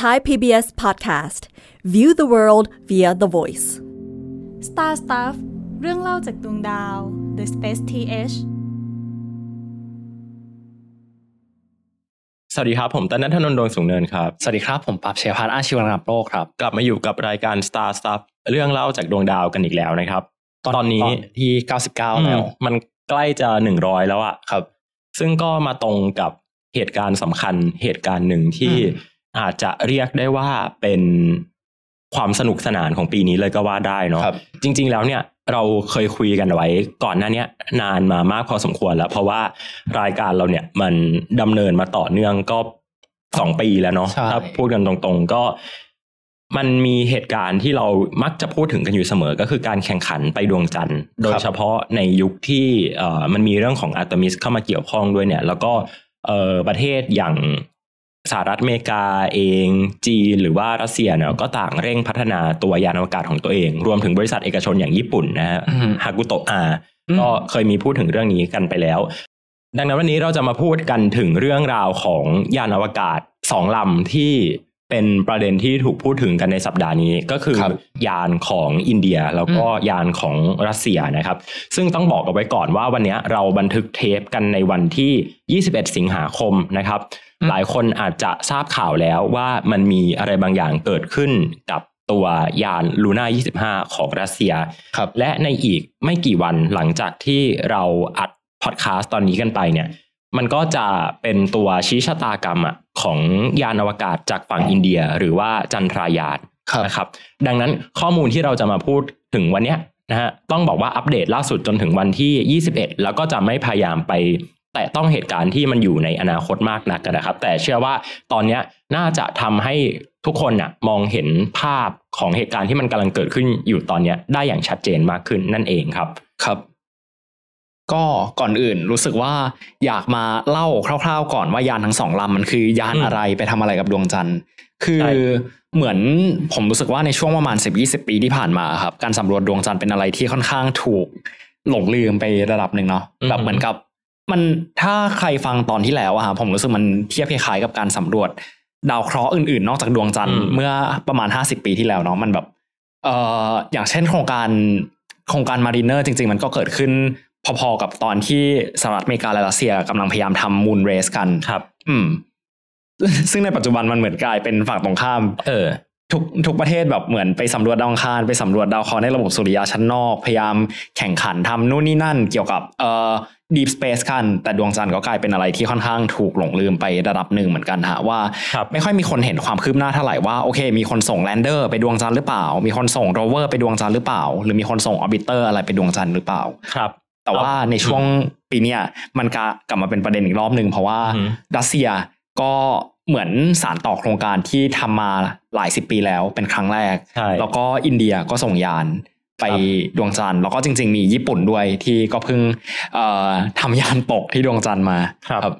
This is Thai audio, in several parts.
Thai PBS podcast. View the world via the voice. Star Stuff เรื่องเล่าจากดวงดาว The Space TH สวัสดีครับ ผมตนนัทนนท์ดวงสูงเนินครับ สวัสดีครับ ผมปรับเชยพัฒน์อาชีวระดับโลกครับ กลับมาอยู่กับรายการ Star Stuff เรื่องเล่าจากดวงดาวกันอีกแล้วนะครับ ตอนนี้ที่ 99 แล้วอืมมันใกล้จะหนึ่งร้อยแล้วอะครับ ซึ่งก็มาตรงกับเหตุการณ์สำคัญเหตุการณ์หนึ่งที่ อืมอาจจะเรียกได้ว่าเป็นความสนุกสนานของปีนี้เลยก็ว่าได้เนาะครับจริง ๆ แล้วเนี่ยเราเคยคุยกันไว้ก่อนหน้าเนี้ยนานมามากพอสมควรแล้ว เพราะว่ารายการเราเนี่ยมันดำเนินมาต่อเนื่องก็สองปีแล้วเนาะใช่ถ้าพูดกันตรงๆ ก็มันมีเหตุการณ์ที่เรามักจะพูดถึงกันอยู่เสมอ ก็คือการแข่งขันไปดวงจันทร์ โดยเฉพาะในยุคที่เอ่อมันมีเรื่องของอาร์ตมิสเข้ามาเกี่ยวข้องด้วยเนี่ย แล้วก็เอ่อประเทศอย่าง สหรัฐอเมริกาเอง จีนหรือว่ารัสเซียเนี่ยก็ต่างเร่งพัฒนาตัวยานอวกาศของตัวเอง รวมถึงบริษัทเอกชนอย่างญี่ปุ่นนะฮะอืมฮากุโตะอาอืมก็เคยมีพูดถึงเรื่องนี้กันไปแล้ว ดังนั้นวันนี้เราจะมาพูดกันถึงเรื่องราวของยานอวกาศสองลำที่ เป็นประเด็นที่ถูกพูดถึงกันในสัปดาห์นี้ก็คือครับยานของอินเดียแล้วก็ยานของรัสเซียนะครับ ซึ่งต้องบอกกันไว้ก่อนว่าวันนี้เราบันทึกเทปกันในวันที่ 21 สิงหาคมนะครับอืมหลายคนอาจจะทราบข่าวแล้วว่ามันมีอะไรบางอย่างเกิดขึ้นกับตัวยานลูน่า25 ของรัสเซียครับและในอีกไม่กี่วันหลังจากที่เราอัดพอดแคสต์ตอนนี้กันไปเนี่ย มันก็จะเป็นตัวชี้ชะตากรรมอะของยานอวกาศจากฝั่งอินเดีย หรือว่าจันทรายานครับนะครับ ดังนั้นข้อมูลที่เราจะมาพูดถึงวันเนี้ยนะฮะต้องบอกว่าอัปเดตล่าสุดจนถึงวันที่ 21 แล้วก็จะไม่พยายามไป แต่ต้องเหตุการณ์ที่มันอยู่ในอนาคตมากนักนะครับ แต่เชื่อว่าตอนเนี้ยน่าจะทำให้ทุกคนน่ะมองเห็นภาพของเหตุการณ์ที่มันกำลังเกิดขึ้นอยู่ตอนเนี้ยได้อย่างชัดเจนมากขึ้นนั่นเองครับ ครับ ก็ก่อนอื่นรู้สึกว่าอยากมาเล่าคร่าว ๆ ก่อนว่ายานทั้งสองลำมันคือยานอืมอะไรไปทำอะไรกับดวงจันทร์ คือใช่เหมือนผมรู้สึกว่าในช่วงประมาณ 10-20 ปีที่ผ่านมาครับการสำรวจดวงจันทร์เป็นอะไรที่ค่อนข้างถูกหลงลืมไประดับหนึ่งเนาะแบบเหมือนกับ มันถ้าใครฟังตอนที่แล้วอะครับผมรู้สึกมันเทียบคล้ายๆกับการสำรวจ ดาวเคราะห์อื่นๆ นอกจากดวงจันทร์อืมเมื่อประมาณ 50 ปีที่แล้วเนาะมันแบบเอ่ออย่างเช่นโครงการโครงการ Mariner จริง ๆ มันก็เกิดขึ้น พอๆกับตอนที่สหรัฐอเมริกาและรัสเซียกำลังพยายามทำ Moon Race กันครับ อืม ซึ่งในปัจจุบันมันเหมือนกลายเป็นฝั่งตรงข้าม เออ ทุกทุกประเทศแบบเหมือนไปสำรวจดาวอังคารไปสำรวจดาวเคราะห์ในระบบสุริยะชั้นนอก พยายามแข่งขันทำนู่นนี่นั่น เกี่ยวกับเอ่อ deep space กัน แต่ดวงจันทร์ก็กลายเป็นอะไรที่ค่อนข้างถูกหลงลืมไประดับหนึ่งเหมือนกันฮะว่าครับไม่ค่อยมีคนเห็นความคืบหน้าเท่าไหร่ว่าโอเค มีคนส่ง lander ไปดวงจันทร์หรือเปล่า มีคนส่งโรเวอร์ไปดวงจันทร์หรือเปล่า หรือมีคนส่ง orbiter อะไรไปดวงจันทร์หรือเปล่าครับ แต่ว่าในช่วงปีเนี้ยมันกกลับมาเป็นประเด็นอีกรอบหนึ่งเพราะว่าอือหือรัสเซียก็เหมือนสารต่อโครงการที่ทำมาหลายสิบปีแล้วเป็นครั้งแรกใช่แล้วก็อินเดียก็ส่งยานไปครับดวงจันทร์แล้วก็จริง ๆ มีญี่ปุ่นด้วยที่ก็เพิ่งเอ่อทำยานตกที่ดวงจันทร์มาครับ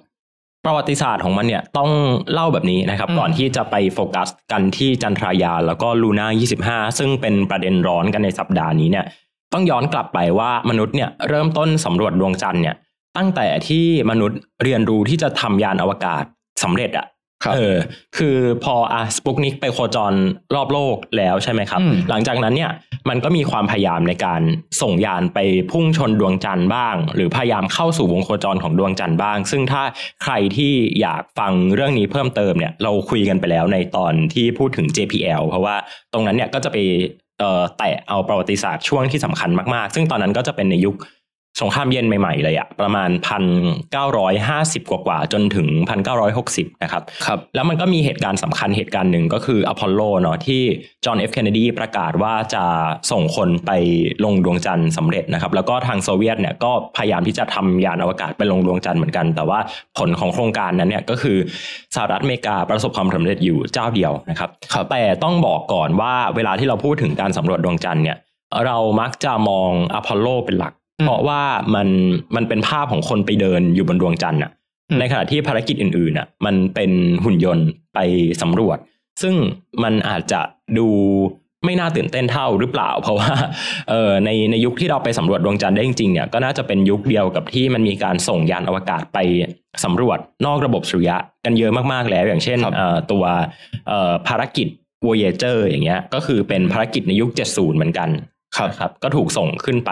ประวัติศาสตร์ของมันเนี่ยต้องเล่าแบบนี้นะครับอืมก่อนที่จะไปโฟกัสกันที่จันทรายานแล้วก็ลูน่า25 ซึ่งเป็นประเด็นร้อนกันในสัปดาห์นี้เนี่ย ต้องย้อนกลับไปว่ามนุษย์เนี่ยเริ่มต้นสำรวจดวงจันทร์เนี่ย ตั้งแต่ที่มนุษย์เรียนรู้ที่จะทำยานอวกาศสำเร็จอะครับเออคือพออะสปุกนิกไปโคจรรอบโลกแล้วใช่ไหมครับอืมหลังจากนั้นเนี่ยมันก็มีความพยายามในการส่งยานไปพุ่งชนดวงจันทร์บ้าง หรือพยายามเข้าสู่วงโคจรของดวงจันทร์บ้าง ซึ่งถ้าใครที่อยากฟังเรื่องนี้เพิ่มเติมเนี่ยเราคุยกันไปแล้วในตอนที่พูดถึง JPL เพราะว่าตรงนั้นเนี่ยก็จะไปเอ่อ แตะเอาประวัติศาสตร์ช่วงที่สำคัญมากๆ ซึ่งตอนนั้นก็จะเป็นในยุค สงครามเย็นใหม่ๆเลยอะประมาณ1,950กว่าๆจนถึง1,960นะครับครับ แล้วมันก็มีเหตุการณ์สำคัญเหตุการณ์หนึ่งก็คืออพอลโลเนาะที่จอห์นเอฟเคนเนดีประกาศว่าจะส่งคนไปลงดวงจันทร์สำเร็จนะครับ แล้วก็ทางโซเวียตเนี่ยก็พยายามที่จะทำยานอวกาศไปลงดวงจันทร์เหมือนกัน แต่ว่าผลของโครงการนั้นเนี่ยก็คือสหรัฐอเมริกาประสบความสำเร็จอยู่เจ้าเดียวนะครับครับแต่ต้องบอกก่อนว่าเวลาที่เราพูดถึงการสำรวจดวงจันทร์เนี่ยเรามักจะมองอพอลโลเป็นหลักอืม เพราะว่ามันมันเป็นภาพของคนไปเดินอยู่บนดวงจันทร์น่ะอืมในขณะที่ภารกิจอื่นๆน่ะมันเป็นหุ่นยนต์ไปสำรวจ ซึ่งมันอาจจะดูไม่น่าตื่นเต้นเท่าหรือเปล่า เพราะว่าเออในในยุคที่เราไปสำรวจดวงจันทร์ได้จริงๆเนี่ยก็น่าจะเป็นยุคเดียวกับที่มันมีการส่งยานอวกาศไปสำรวจนอกระบบสุริยะกันเยอะมากๆแล้ว อย่างเช่นครับเอ่อตัวเอ่อภารกิจ Voyager อย่างเงี้ยก็คือเป็นภารกิจในยุค 70 เหมือนกัน ครับครับก็ถูกส่งขึ้นไป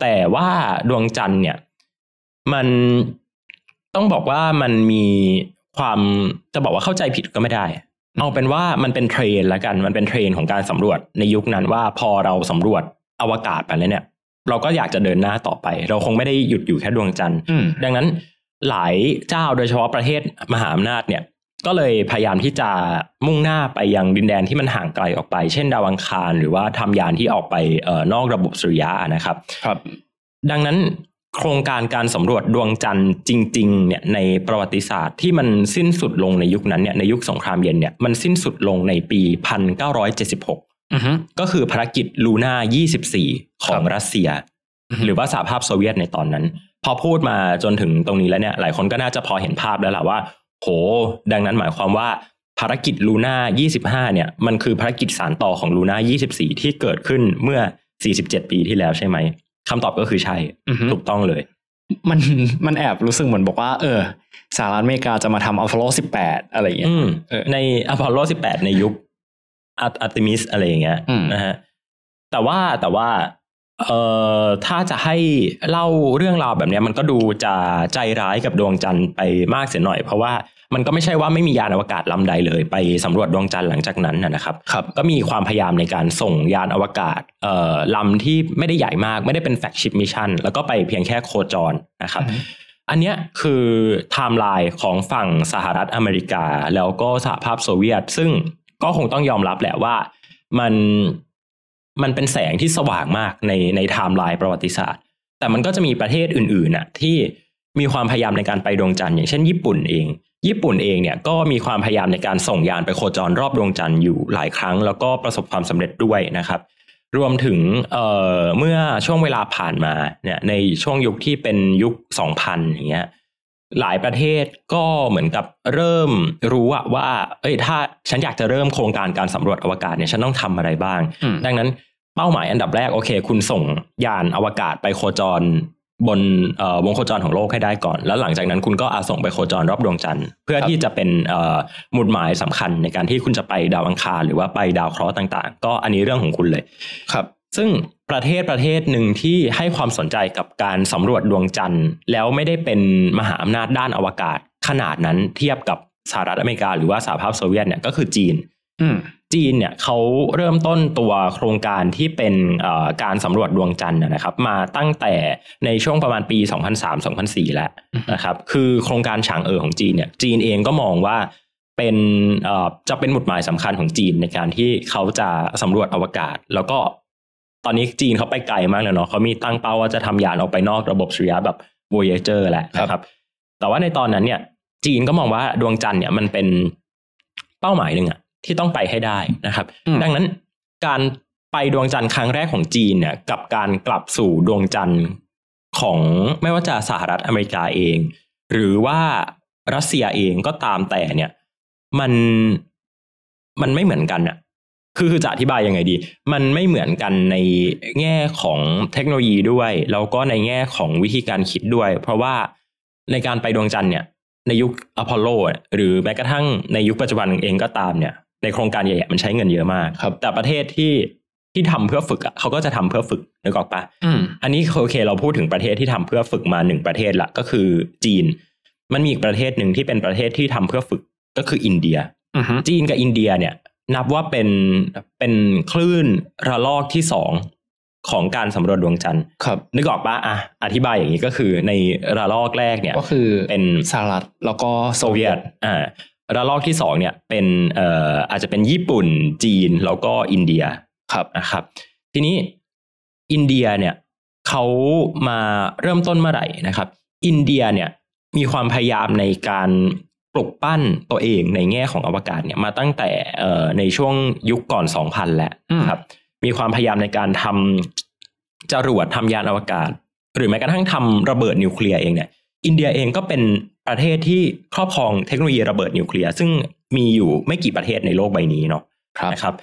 แต่ว่าดวงจันทร์เนี่ย มันต้องบอกว่ามันมีความจะบอกว่าเข้าใจผิดก็ไม่ได้ เอาเป็นว่ามันเป็นเทรนแล้วกันมันเป็นเทรนของการสำรวจในยุคนั้นว่าพอเราสำรวจอวกาศไปแล้วเนี่ย เราก็อยากจะเดินหน้าต่อไป เราคงไม่ได้หยุดอยู่แค่ดวงจันทร์อืมดังนั้นหลายเจ้าโดยเฉพาะประเทศมหาอำนาจเนี่ย ก็เลยพยายามที่จะมุ่งหน้าไปยังดินแดนที่มันห่างไกลออกไป เช่นดาวอังคารหรือว่าทำยานที่ออกไปเอ่อนอกระบบสุริยะนะครับ ครับ ดังนั้นโครงการการสำรวจดวงจันทร์จริงๆเนี่ยในประวัติศาสตร์ที่มันสิ้นสุดลงในยุคนั้นเนี่ยในยุคสงครามเย็นเนี่ยมันสิ้นสุดลงในปี 1976อือฮึก็คือภารกิจลูน่า 24 ของครับรัสเซียอือฮึหรือว่าสหภาพโซเวียตในตอนนั้น พอพูดมาจนถึงตรงนี้แล้วเนี่ยหลายคนก็น่าจะพอเห็นภาพแล้วล่ะว่า โห ดังนั้นหมายความว่าภารกิจลูน่า25 เนี่ย มันคือภารกิจสารต่อของลูน่า24 ที่เกิดขึ้นเมื่อ 47 ปีที่แล้วใช่ไหมคำตอบก็คือใช่อือฮึถูกต้องเลย มันมันแอบรู้สึกเหมือนบอกว่า เออสหรัฐอเมริกาจะมาทำอัลฟาโลสิบแปดอะไรอย่างเงี้ยอืมเออในอพอลโล 18 ในยุคอาร์ติมิสอะไรอย่างเงี้ยอืมนะฮะแต่ว่าแต่ว่า เอ่อถ้าจะให้เล่าเรื่องราวแบบนี้มันก็ดูจะใจร้ายกับดวงจันทร์ไปมากเสียหน่อย เพราะว่ามันก็ไม่ใช่ว่าไม่มียานอวกาศลำใดเลย ไปสำรวจดวงจันทร์หลังจากนั้นนะครับครับ ก็มีความพยายามในการส่งยานอวกาศเอ่อลำที่ไม่ได้ใหญ่มากไม่ได้เป็น flagship mission แล้วก็ไปเพียงแค่โคจรนะครับอันเนี้ยคือไทม์ไลน์ของฝั่งสหรัฐอเมริกา แล้วก็สหภาพโซเวียต ซึ่งก็คงต้องยอมรับแหละว่ามัน มันเป็นแสงที่สว่างมากในในไทม์ไลน์ประวัติศาสตร์ แต่มันก็จะมีประเทศอื่นๆน่ะที่มีความพยายามในการไปดวงจันทร์อย่างเช่นญี่ปุ่นเอง ญี่ปุ่นเองเนี่ยก็มีความพยายามในการส่งยานไปโคจรรอบดวงจันทร์อยู่หลายครั้ง แล้วก็ประสบความสำเร็จด้วยนะครับ รวมถึงเอ่อเมื่อช่วงเวลาผ่านมาเนี่ยในช่วงยุคที่เป็นยุค 2000 อย่างเงี้ย หลายประเทศก็เหมือนกับเริ่มรู้อะว่า เอ้ยถ้าฉันอยากจะเริ่มโครงการการสำรวจอวกาศเนี่ยฉันต้องทำอะไรบ้างอืมดังนั้นเป้าหมายอันดับแรกโอเค คุณส่งยานอวกาศไปโคจรบนเอ่อวงโคจรของโลกให้ได้ก่อน แล้วหลังจากนั้นคุณก็อาส่งไปโคจรรอบดวงจันทร์เพื่อครับที่จะเป็นเอ่อหมุดหมายสำคัญในการที่คุณจะไปดาวอังคารหรือว่าไปดาวเคราะห์ต่าง ๆ ก็อันนี้เรื่องของคุณเลย ครับ ซึ่งประเทศประเทศหนึ่งที่ให้ความสนใจกับการสำรวจดวงจันทร์แล้วไม่ได้เป็นมหาอำนาจด้านอวกาศขนาดนั้นเทียบกับสหรัฐอเมริกาหรือว่าสหภาพโซเวียตเนี่ยก็คือจีนอืมจีนเนี่ยเขาเริ่มต้นตัวโครงการที่เป็นเอ่อการสำรวจดวงจันทร์นะครับ มาตั้งแต่ในช่วงประมาณปี 2003-2004 แล้วนะครับ คือโครงการฉางเอ๋อของจีนเนี่ย จีนเองก็มองว่าเป็นเอ่อจะเป็นหมุดหมายสำคัญของจีนในการที่เขาจะสำรวจอวกาศ แล้วก็ ตอนนี้จีนเขาไปไกลมากเลยเนาะเขามีตั้งเป้าว่าจะทำยานออกไปนอกระบบสุริยะแบบ Voyager แหละนะครับแต่ว่าในตอนนั้นเนี่ย จีนก็มองว่าดวงจันทร์เนี่ยมันเป็นเป้าหมายหนึ่งอะที่ต้องไปให้ได้นะครับอืมดังนั้นการไปดวงจันทร์ครั้งแรกของจีนเนี่ยกับการกลับสู่ดวงจันทร์ของไม่ว่าจะสหรัฐอเมริกาเอง หรือว่ารัสเซียเองก็ตามแต่เนี่ย มันมันไม่เหมือนกันอะ คือคือจะอธิบายยังไงดี มันไม่เหมือนกันในแง่ของเทคโนโลยีด้วย แล้วก็ในแง่ของวิธีการคิดด้วย เพราะว่าในการไปดวงจันทร์เนี่ย ในยุคอพอลโลเนี่ยหรือแม้กระทั่งในยุคปัจจุบันเองก็ตามเนี่ย ในโครงการใหญ่ๆมันใช้เงินเยอะมากครับ แต่ประเทศที่ที่ทำเพื่อฝึกอะเขาก็จะทำเพื่อฝึกนึกออกปะอืมอันนี้โอเค เราพูดถึงประเทศที่ทำเพื่อฝึกมาหนึ่งประเทศละก็คือจีน มันมีอีกประเทศหนึ่งที่เป็นประเทศที่ทำเพื่อฝึกก็คืออินเดียอือฮึจีนกับอินเดียเนี่ย นับว่าเป็นเป็นคลื่นระลอกที่สองของการสำรวจดวงจันทร์ครับนึกออกปะอะอธิบายอย่างนี้ก็คือในระลอกแรกเนี่ยก็คือเป็นสหรัฐแล้วก็โซเวียตอ่าระลอกที่สองเนี่ยเป็นเอ่ออาจจะเป็นญี่ปุ่นจีนแล้วก็อินเดียครับนะครับ ทีนี้อินเดียเนี่ยเขามาเริ่มต้นเมื่อไหร่นะครับ อินเดียเนี่ยมีความพยายามในการ ปลุกปั้นตัวเองในแง่ของอวกาศเนี่ยมาตั้งแต่เอ่อในช่วงยุคก่อน 2000 แล้วอืมครับ มีความพยายามในการทำจรวดทำยานอวกาศ หรือแม้กระทั่งทำระเบิดนิวเคลียร์เองเนี่ย อินเดียเองก็เป็นประเทศที่ครอบครองเทคโนโลยีระเบิดนิวเคลียร์ซึ่งมีอยู่ไม่กี่ประเทศในโลกใบนี้เนาะครับนะครับ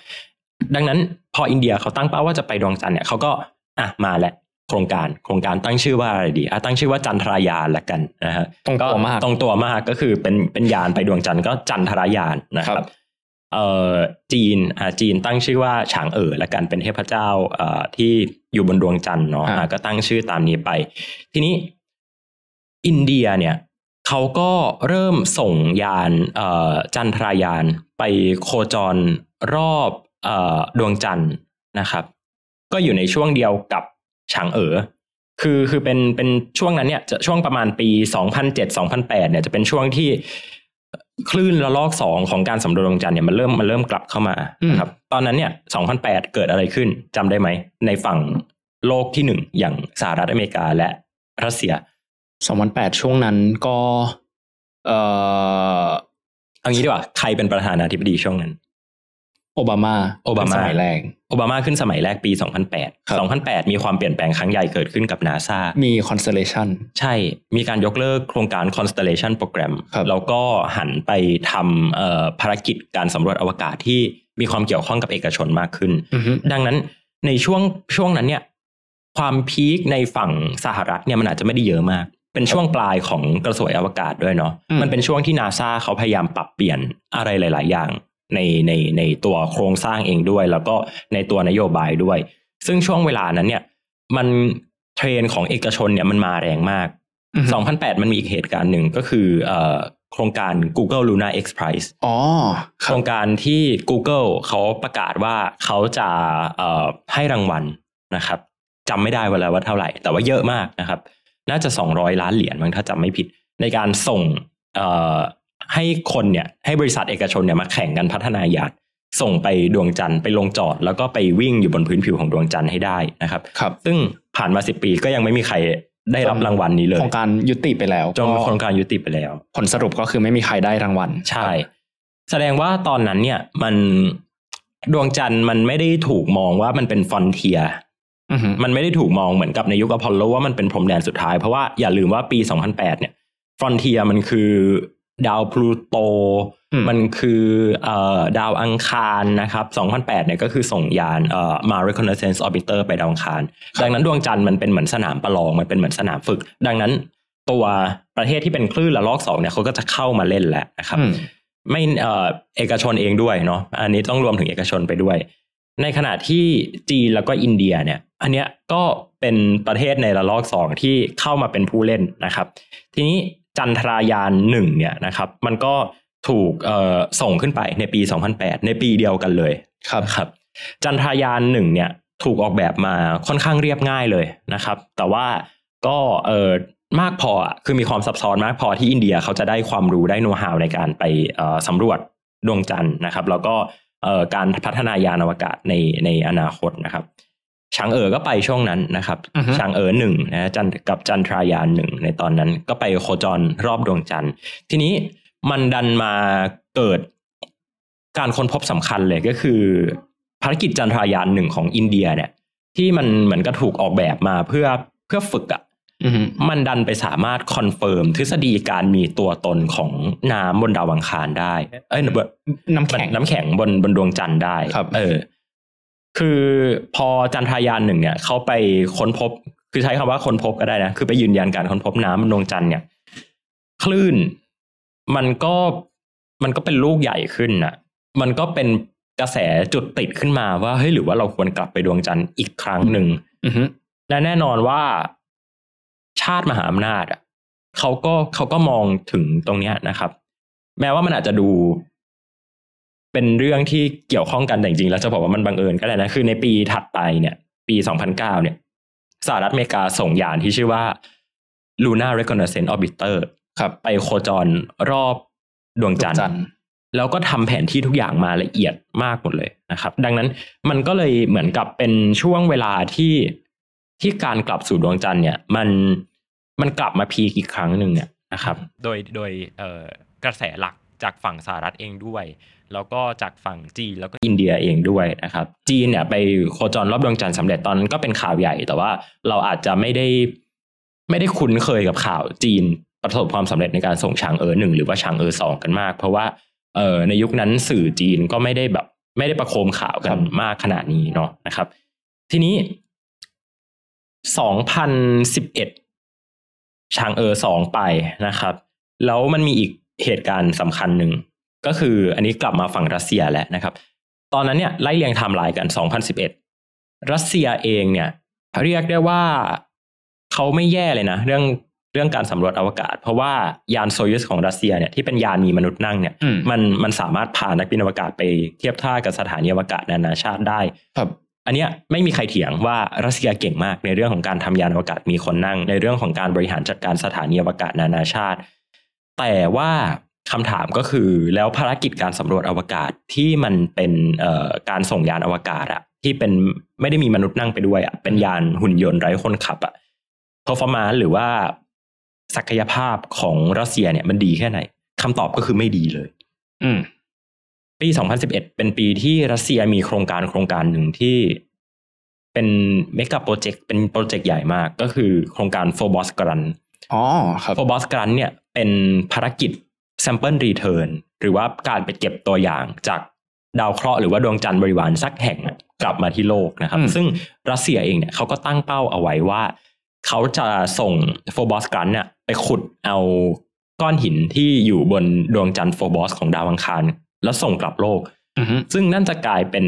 ดังนั้นพออินเดียเขาตั้งเป้าว่าจะไปดวงจันทร์เนี่ยเขาก็อะมาแหละ โครงการโครงการตั้งชื่อว่าอะไรดีอะตั้งชื่อว่าจันทรายานละกันนะฮะตรงตัวมากตรงตัวมากก็คือเป็นเป็นยานไปดวงจันทร์ก็จันทรายานนะคครัรับบเอ่อจีนอ่าจีนตั้งชื่อว่าฉางเอ๋อละกันเป็นเทพเจ้าเอ่อที่อยู่บนดวงจันทร์เนาะอ่าก็ตั้งชื่อตามนี้ไป ทีนี้อินเดียเนี่ยเขาก็เริ่มส่งยานเอ่อจันทรายานไปโคจรรอบเอ่อดวงจันทร์นะครับ ก็อยู่ในช่วงเดียวกับ ฉางเอ๋อคือคือเป็นเป็นช่วงนั้นเนี่ยจะช่วงประมาณปี2007-2008เนี่ยจะเป็นช่วงที่คลื่นระลอกสองของการสำรวจดวงจันทร์เนี่ยมันเริ่มมันเริ่มกลับเข้ามาอืมนะครับ ตอนนั้นเนี่ย2008 เกิดอะไรขึ้นจำได้ไหม ในฝั่งโลกที่หนึ่งอย่างสหรัฐอเมริกาและรัสเซีย 2008 ช่วงนั้นก็ เอ่อเอางี้ดีกว่า ใครเป็นประธานาธิบดีช่วงนั้น โอบามาโอบามาเป็นสมัยแรกโอบามาขึ้นสมัยแรกปีครับ2008 2008 มีความเปลี่ยนแปลงครั้งใหญ่เกิดขึ้นกับนาซามี Constellation ใช่ มีการยกเลิกโครงการ Constellation Program ครับแล้วก็หันไปทำเอ่อภารกิจการสำรวจอวกาศที่มีความเกี่ยวข้องกับเอกชนมากขึ้นอือฮึดังนั้นในช่วงช่วงนั้นเนี่ย ความพีคในฝั่งสหรัฐเนี่ยมันอาจจะไม่ได้เยอะมาก เป็นช่วงปลายของกระสวยอวกาศด้วยเนาะอืมมันเป็นช่วงที่นาซาเขาพยายามปรับเปลี่ยนอะไรหลาย ๆ อย่าง ในในในตัวโครงสร้างเองด้วย แล้วก็ในตัวนโยบายด้วย ซึ่งช่วงเวลานั้นเนี่ย มันเทรนด์ของเอกชนเนี่ยมันมาแรงมากอือฮึ2008 มันมีอีกเหตุการณ์หนึ่งก็คือเอ่อโครงการ Google Luna X Prize อ๋อคโครับรงการที่ Google เขาประกาศว่าเขาจะเอ่อให้รางวัลนะครับจำไม่ได้ว่าแล้วว่าเท่าไหร่ แต่ว่าเยอะมากนะครับ น่าจะ 200 ล้านเหรียญมั้งถ้าจำไม่ผิด ในการส่งเอ่อ ให้คนเนี่ยให้บริษัทเอกชนเนี่ยมาแข่งกันพัฒนายานส่งไปดวงจันทร์ไปลงจอด แล้วก็ไปวิ่งอยู่บนพื้นผิวของดวงจันทร์ให้ได้นะครับครับ ซึ่งผ่านมา10ปีก็ยังไม่มีใครได้รับรางวัลนี้เลยโครงการยุติไปแล้วจนก็โครงการยุติไปแล้ว ผลสรุปก็คือไม่มีใครได้รางวัล ใช่ แสดงว่าตอนนั้นเนี่ยมันดวงจันทร์มันไม่ได้ถูกมองว่ามันเป็น frontier อือฮึมันไม่ได้ถูกมองเหมือนกับในยุคอพอลโลว่ามันเป็นพรมแดนสุดท้าย เพราะว่าอย่าลืมว่าปี 2008 เนี่ย frontier มันคือ ดาวพลูโตอืมมันคือเอ่อดาวอังคารนะครับ 2008 เนี่ยก็คือส่งยานเอ่อมา reconnaissance orbiter ไปดาวอังคาร ดังนั้นดวงจันทร์มันเป็นเหมือนสนามประลอง มันเป็นเหมือนสนามฝึก ดังนั้นตัวประเทศที่เป็นคลื่นระลอกสองเนี่ยเขาก็จะเข้ามาเล่นแล้วนะครับอืมไม่เอ่อเอกชนเองด้วยเนาะ อันนี้ต้องรวมถึงเอกชนไปด้วย ในขณะที่จีนแล้วก็อินเดียเนี่ย อันเนี้ยก็เป็นประเทศในระลอกสองที่เข้ามาเป็นผู้เล่นนะครับ ทีนี้ จันทรายานหนึ่งเนี่ยนะครับมันก็ถูกเอ่อส่งขึ้นไปในปี 2008 ในปีเดียวกันเลยครับครับจันทรายานหนึ่งเนี่ยถูกออกแบบมาค่อนข้างเรียบง่ายเลยนะครับ แต่ว่าก็เออมากพออะคือมีความซับซ้อนมากพอที่อินเดียเขาจะได้ความรู้ได้โน้ตฮาวในการไปเอ่อสำรวจดวงจันทร์นะครับ แล้วก็เอ่อการพัฒนายานอวกาศในในอนาคตนะครับ ชางเอ๋อก็ไปช่วงนั้นนะครับอือฮึชางเอ๋อหนึ่งนะจันกับจันทรายานหนึ่งในตอนนั้น ก็ไปโคจรรอบดวงจันทร์ ทีนี้มันดันมาเกิดการค้นพบสำคัญเลยก็คือ ภารกิจจันทรายานหนึ่งของอินเดียเนี่ย ที่มันเหมือนกับถูกออกแบบมาเพื่อเพื่อฝึกอะ่ะอือฮึมันดันไปสามารถ confirm ทฤษฎีการมีตัวตนของน้ำบนดาวอังคารได้ เอ้ยบนน้ำแข็งน้ำแข็งบนบนดวงจันทร์ได้ครับเออ คือพอจันทรายานหนึ่งเนี่ยเขาไปค้นพบ คือใช้คำว่าค้นพบก็ได้นะ คือไปยืนยันการค้นพบน้ำบนดวงจันทร์เนี่ย คลื่น มันก็มันก็เป็นลูกใหญ่ขึ้นน่ะมันก็เป็นกระแสจุดติดขึ้นมาว่าเฮ้ยหรือว่าเราควรกลับไปดวงจันทร์อีกครั้งหนึ่งอือฮึและแน่นอนว่าชาติมหาอำนาจอะเขาก็เขาก็มองถึงตรงเนี้ยนะครับ แม้ว่ามันอาจจะดู เป็นเรื่องที่เกี่ยวข้องกันแต่จริงๆแล้วจะบอกว่ามันบังเอิญก็ได้นะคือในปีถัดไปเนี่ย ปี 2009 เนี่ยสหรัฐอเมริกาส่งยานที่ชื่อว่า Lunar Reconnaissance Orbiter ครับ ไปโคจรรอบดวงจันทดวงจัร์นทร์แล้วก็ทำแผนที่ทุกอย่างมาละเอียดมากหมดเลยนะครับ ดังนั้นมันก็เลยเหมือนกับเป็นช่วงเวลาที่ที่การกลับสู่ดวงจันทร์เนี่ย มันมันกลับมาพีคอีกครั้งหนึ่งเนี่ยนะครับ โดยโดยเอ่อกระแสหลัก จากฝั่งสหรัฐเองด้วย แล้วก็จากฝั่งจีนแล้วก็อินเดียเองด้วยนะครับ จีนเนี่ยไปโคจรรอบดวงจันทร์สำเร็จตอนนั้นก็เป็นข่าวใหญ่ แต่ว่าเราอาจจะไม่ได้ ไม่ได้คุ้นเคยกับข่าวจีนประสบความสำเร็จในการส่งชางเอ๋อหนึ่งหรือว่าชางเอ๋อสองกันมาก เพราะว่าเออในยุคนั้นสื่อจีนก็ไม่ได้แบบ ไม่ได้ประโคมข่าวกันมากขนาดนี้เนาะนะครับ ทีนี้2011ชางเออสองไปนะครับ แล้วมันมีอีก เหตุการณ์สำคัญหนึ่ง ก็คืออันนี้กลับมาฝั่งรัสเซียแล้วนะครับ ตอนนั้นเนี่ยไล่เรียงไทม์ไลน์กัน 2011 รัสเซียเองเนี่ยเรียกได้ว่าเขาไม่แย่เลยนะ เรื่องเรื่องการสำรวจอวกาศ เพราะว่ายานโซยุสของรัสเซียเนี่ยที่เป็นยานมีมนุษย์นั่งเนี่ยอืมมันมันสามารถพานักบินอวกาศไปเทียบท่ากับสถานีอวกาศนานาชาติได้ ครับอันเนี้ยไม่มีใครเถียงว่ารัสเซียเก่งมากในเรื่องของการทำยานอวกาศมีคนนั่ง ในเรื่องของการบริหารจัดการสถานีอวกาศนานาชาติ แต่ว่าคำถามก็คือแล้วภารกิจการสำรวจอวกาศที่มันเป็นเอ่อการส่งยานอวกาศอะที่เป็นไม่ได้มีมนุษย์นั่งไปด้วยอะเป็นยานหุ่นยนต์ไร้คนขับอะ performance หรือว่าศักยภาพของรัสเซียเนี่ยมันดีแค่ไหนคำตอบก็คือไม่ดีเลย อืมปี 2011 เป็นปีที่รัสเซียมีโครงการโครงการหนึ่งที่เป็นเมกะโปรเจกต์เป็นโปรเจกต์ใหญ่มากก็คือโครงการ f o b o s Grant อ๋อครับ f o b o s Grant เนี่ยเป็นภารกิจ Sample Return หรือว่าการไปเก็บตัวอย่างจากดาวเคราะห์หรือว่าดวงจันทร์บริวารสักแห่งอะกลับมาที่โลกนะครับอืมซึ่งรัสเซียเองเนี่ยเขาก็ตั้งเป้าเอาไว้ว่า เขาจะส่ง f o b o s Grant เนี่ยไปขุดเอาก้อนหินที่อยู่บนดวงจันทร์ f o b o s ของดาวอังคาร แล้วส่งกลับโลกอือฮึซึ่งนั่นจะกลายเป็น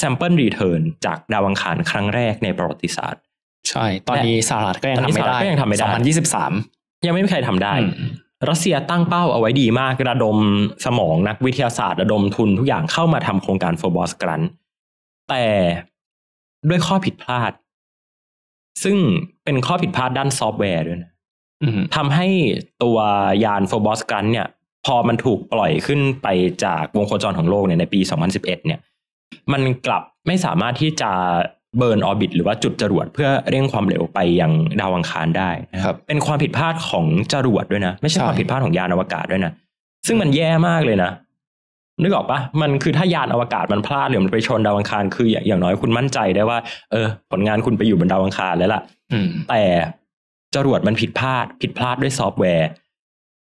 sample return จากดาวอังคารครั้งแรกในประวัติศาสตร์ ใช่ ตอนนี้สหรัฐก็ยังตอนนี้ทำไม่ได้สหรัฐก็ยังทำไม่ได้สองพันยี่สิบสามยังไม่มีใครทำได้อืมรัสเซียตั้งเป้าเอาไว้ดีมากระดมสมองนักวิทยาศาสตร์ ระดมทุนทุกอย่างเข้ามาทำโครงการ Phobos-Grunt แต่ด้วยข้อผิดพลาด ซึ่งเป็นข้อผิดพลาดด้านซอฟต์แวร์ด้วยนะอืมทำให้ตัวยาน Phobos-Grunt เนี่ย พอมันถูกปล่อยขึ้นไปจากวงโคจรของโลกเนี่ยในปี 2011 เนี่ย มันกลับไม่สามารถที่จะ burn orbit หรือว่าจุดจรวดเพื่อเร่งความเร็วไปยังดาวอังคารได้นะครับเป็นความผิดพลาดของจรวดด้วยนะ ไม่ใช่ใช่ความผิดพลาดของยานอวกาศด้วยนะ ซึ่งมันแย่มากเลยนะนึกออกปะมันคือถ้ายานอวกาศมันพลาดหรือมันไปชนดาวอังคารคืออย่างอย่างน้อยคุณมั่นใจได้ว่า เออ ผลงานคุณไปอยู่บนดาวอังคารแล้วล่ะอืมแต่จรวดมันผิดพลาด ผิดพลาดด้วยซอฟต์แวร์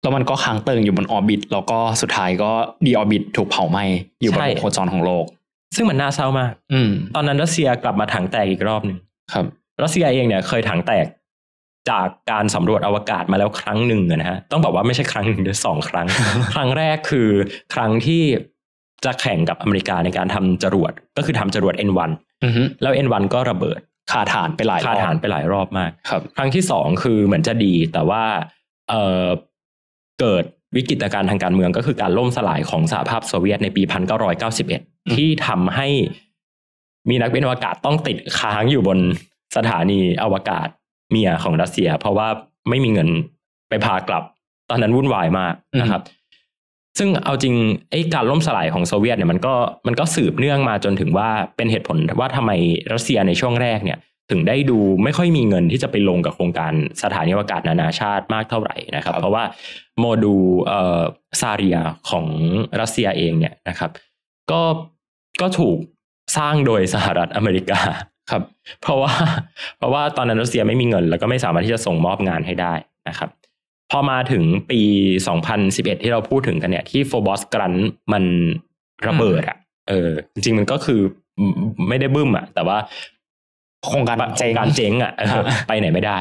แล้วมันก็ค้างเติ่งอยู่บน orbit แล้วก็สุดท้ายก็ดีออร์บิทถูกเผาไหม้อยู่บนใช่วงโคจรของโลก ซึ่งมันน่าเศร้ามากอืมตอนนั้นรัสเซียกลับมาถังแตกอีกรอบหนึ่งครับรัสเซียเองเนี่ยเคยถังแตกจากการสำรวจอวกาศมาแล้วครั้งหนึ่งอะนะฮะต้องบอกว่าไม่ใช่ครั้งหนึ่งเดียวสองครั้ง ครั้งแรกคือครั้งที่จะแข่งกับอเมริกาในการทำจรวด ก็คือทำจรวด N1 อือฮึแล้ว N1 ก็ระเบิดขาฐานไปหลายคารอบฐานไปหลายรอบมากครับ ครั้งที่สองคือเหมือนจะดีแต่ว่าเออเกิด วิกฤตการณ์ทางการเมืองก็คือการล่มสลายของสหภาพโซเวียตในปี 1991 ที่ทำให้มีนักบินอวกาศต้องติดค้างอยู่บนสถานีอวกาศเมียของรัสเซีย เพราะว่าไม่มีเงินไปพากลับ ตอนนั้นวุ่นวายมากนะครับ ซึ่งเอาจริงไอ้การล่มสลายของโซเวียตเนี่ยมันก็มันก็สืบเนื่องมาจนถึงว่าเป็นเหตุผลว่าทำไมรัสเซียในช่วงแรกเนี่ย ถึงได้ดูไม่ค่อยมีเงินที่จะไปลงกับโครงการสถานีอวกาศนานาชาติมากเท่าไหร่นะครับ เพราะว่าโมดูลเอ่อซาเรียของรัสเซียเองเนี่ยนะครับ ก็ก็ถูกสร้างโดยสหรัฐอเมริกาครับ เพราะว่าเพราะว่าตอนนั้นรัสเซียไม่มีเงิน แล้วก็ไม่สามารถที่จะส่งมอบงานให้ได้นะครับ พอมาถึงปี 2011 ที่เราพูดถึงกันเนี่ยที่โฟบอสกรันมันระเบิดอะเออจริงๆมันก็คือไม่ได้บึ้มอะแต่ว่า โครงการเจ๊งโครงการเจ๊งอะเออครับไปไหนไม่ได้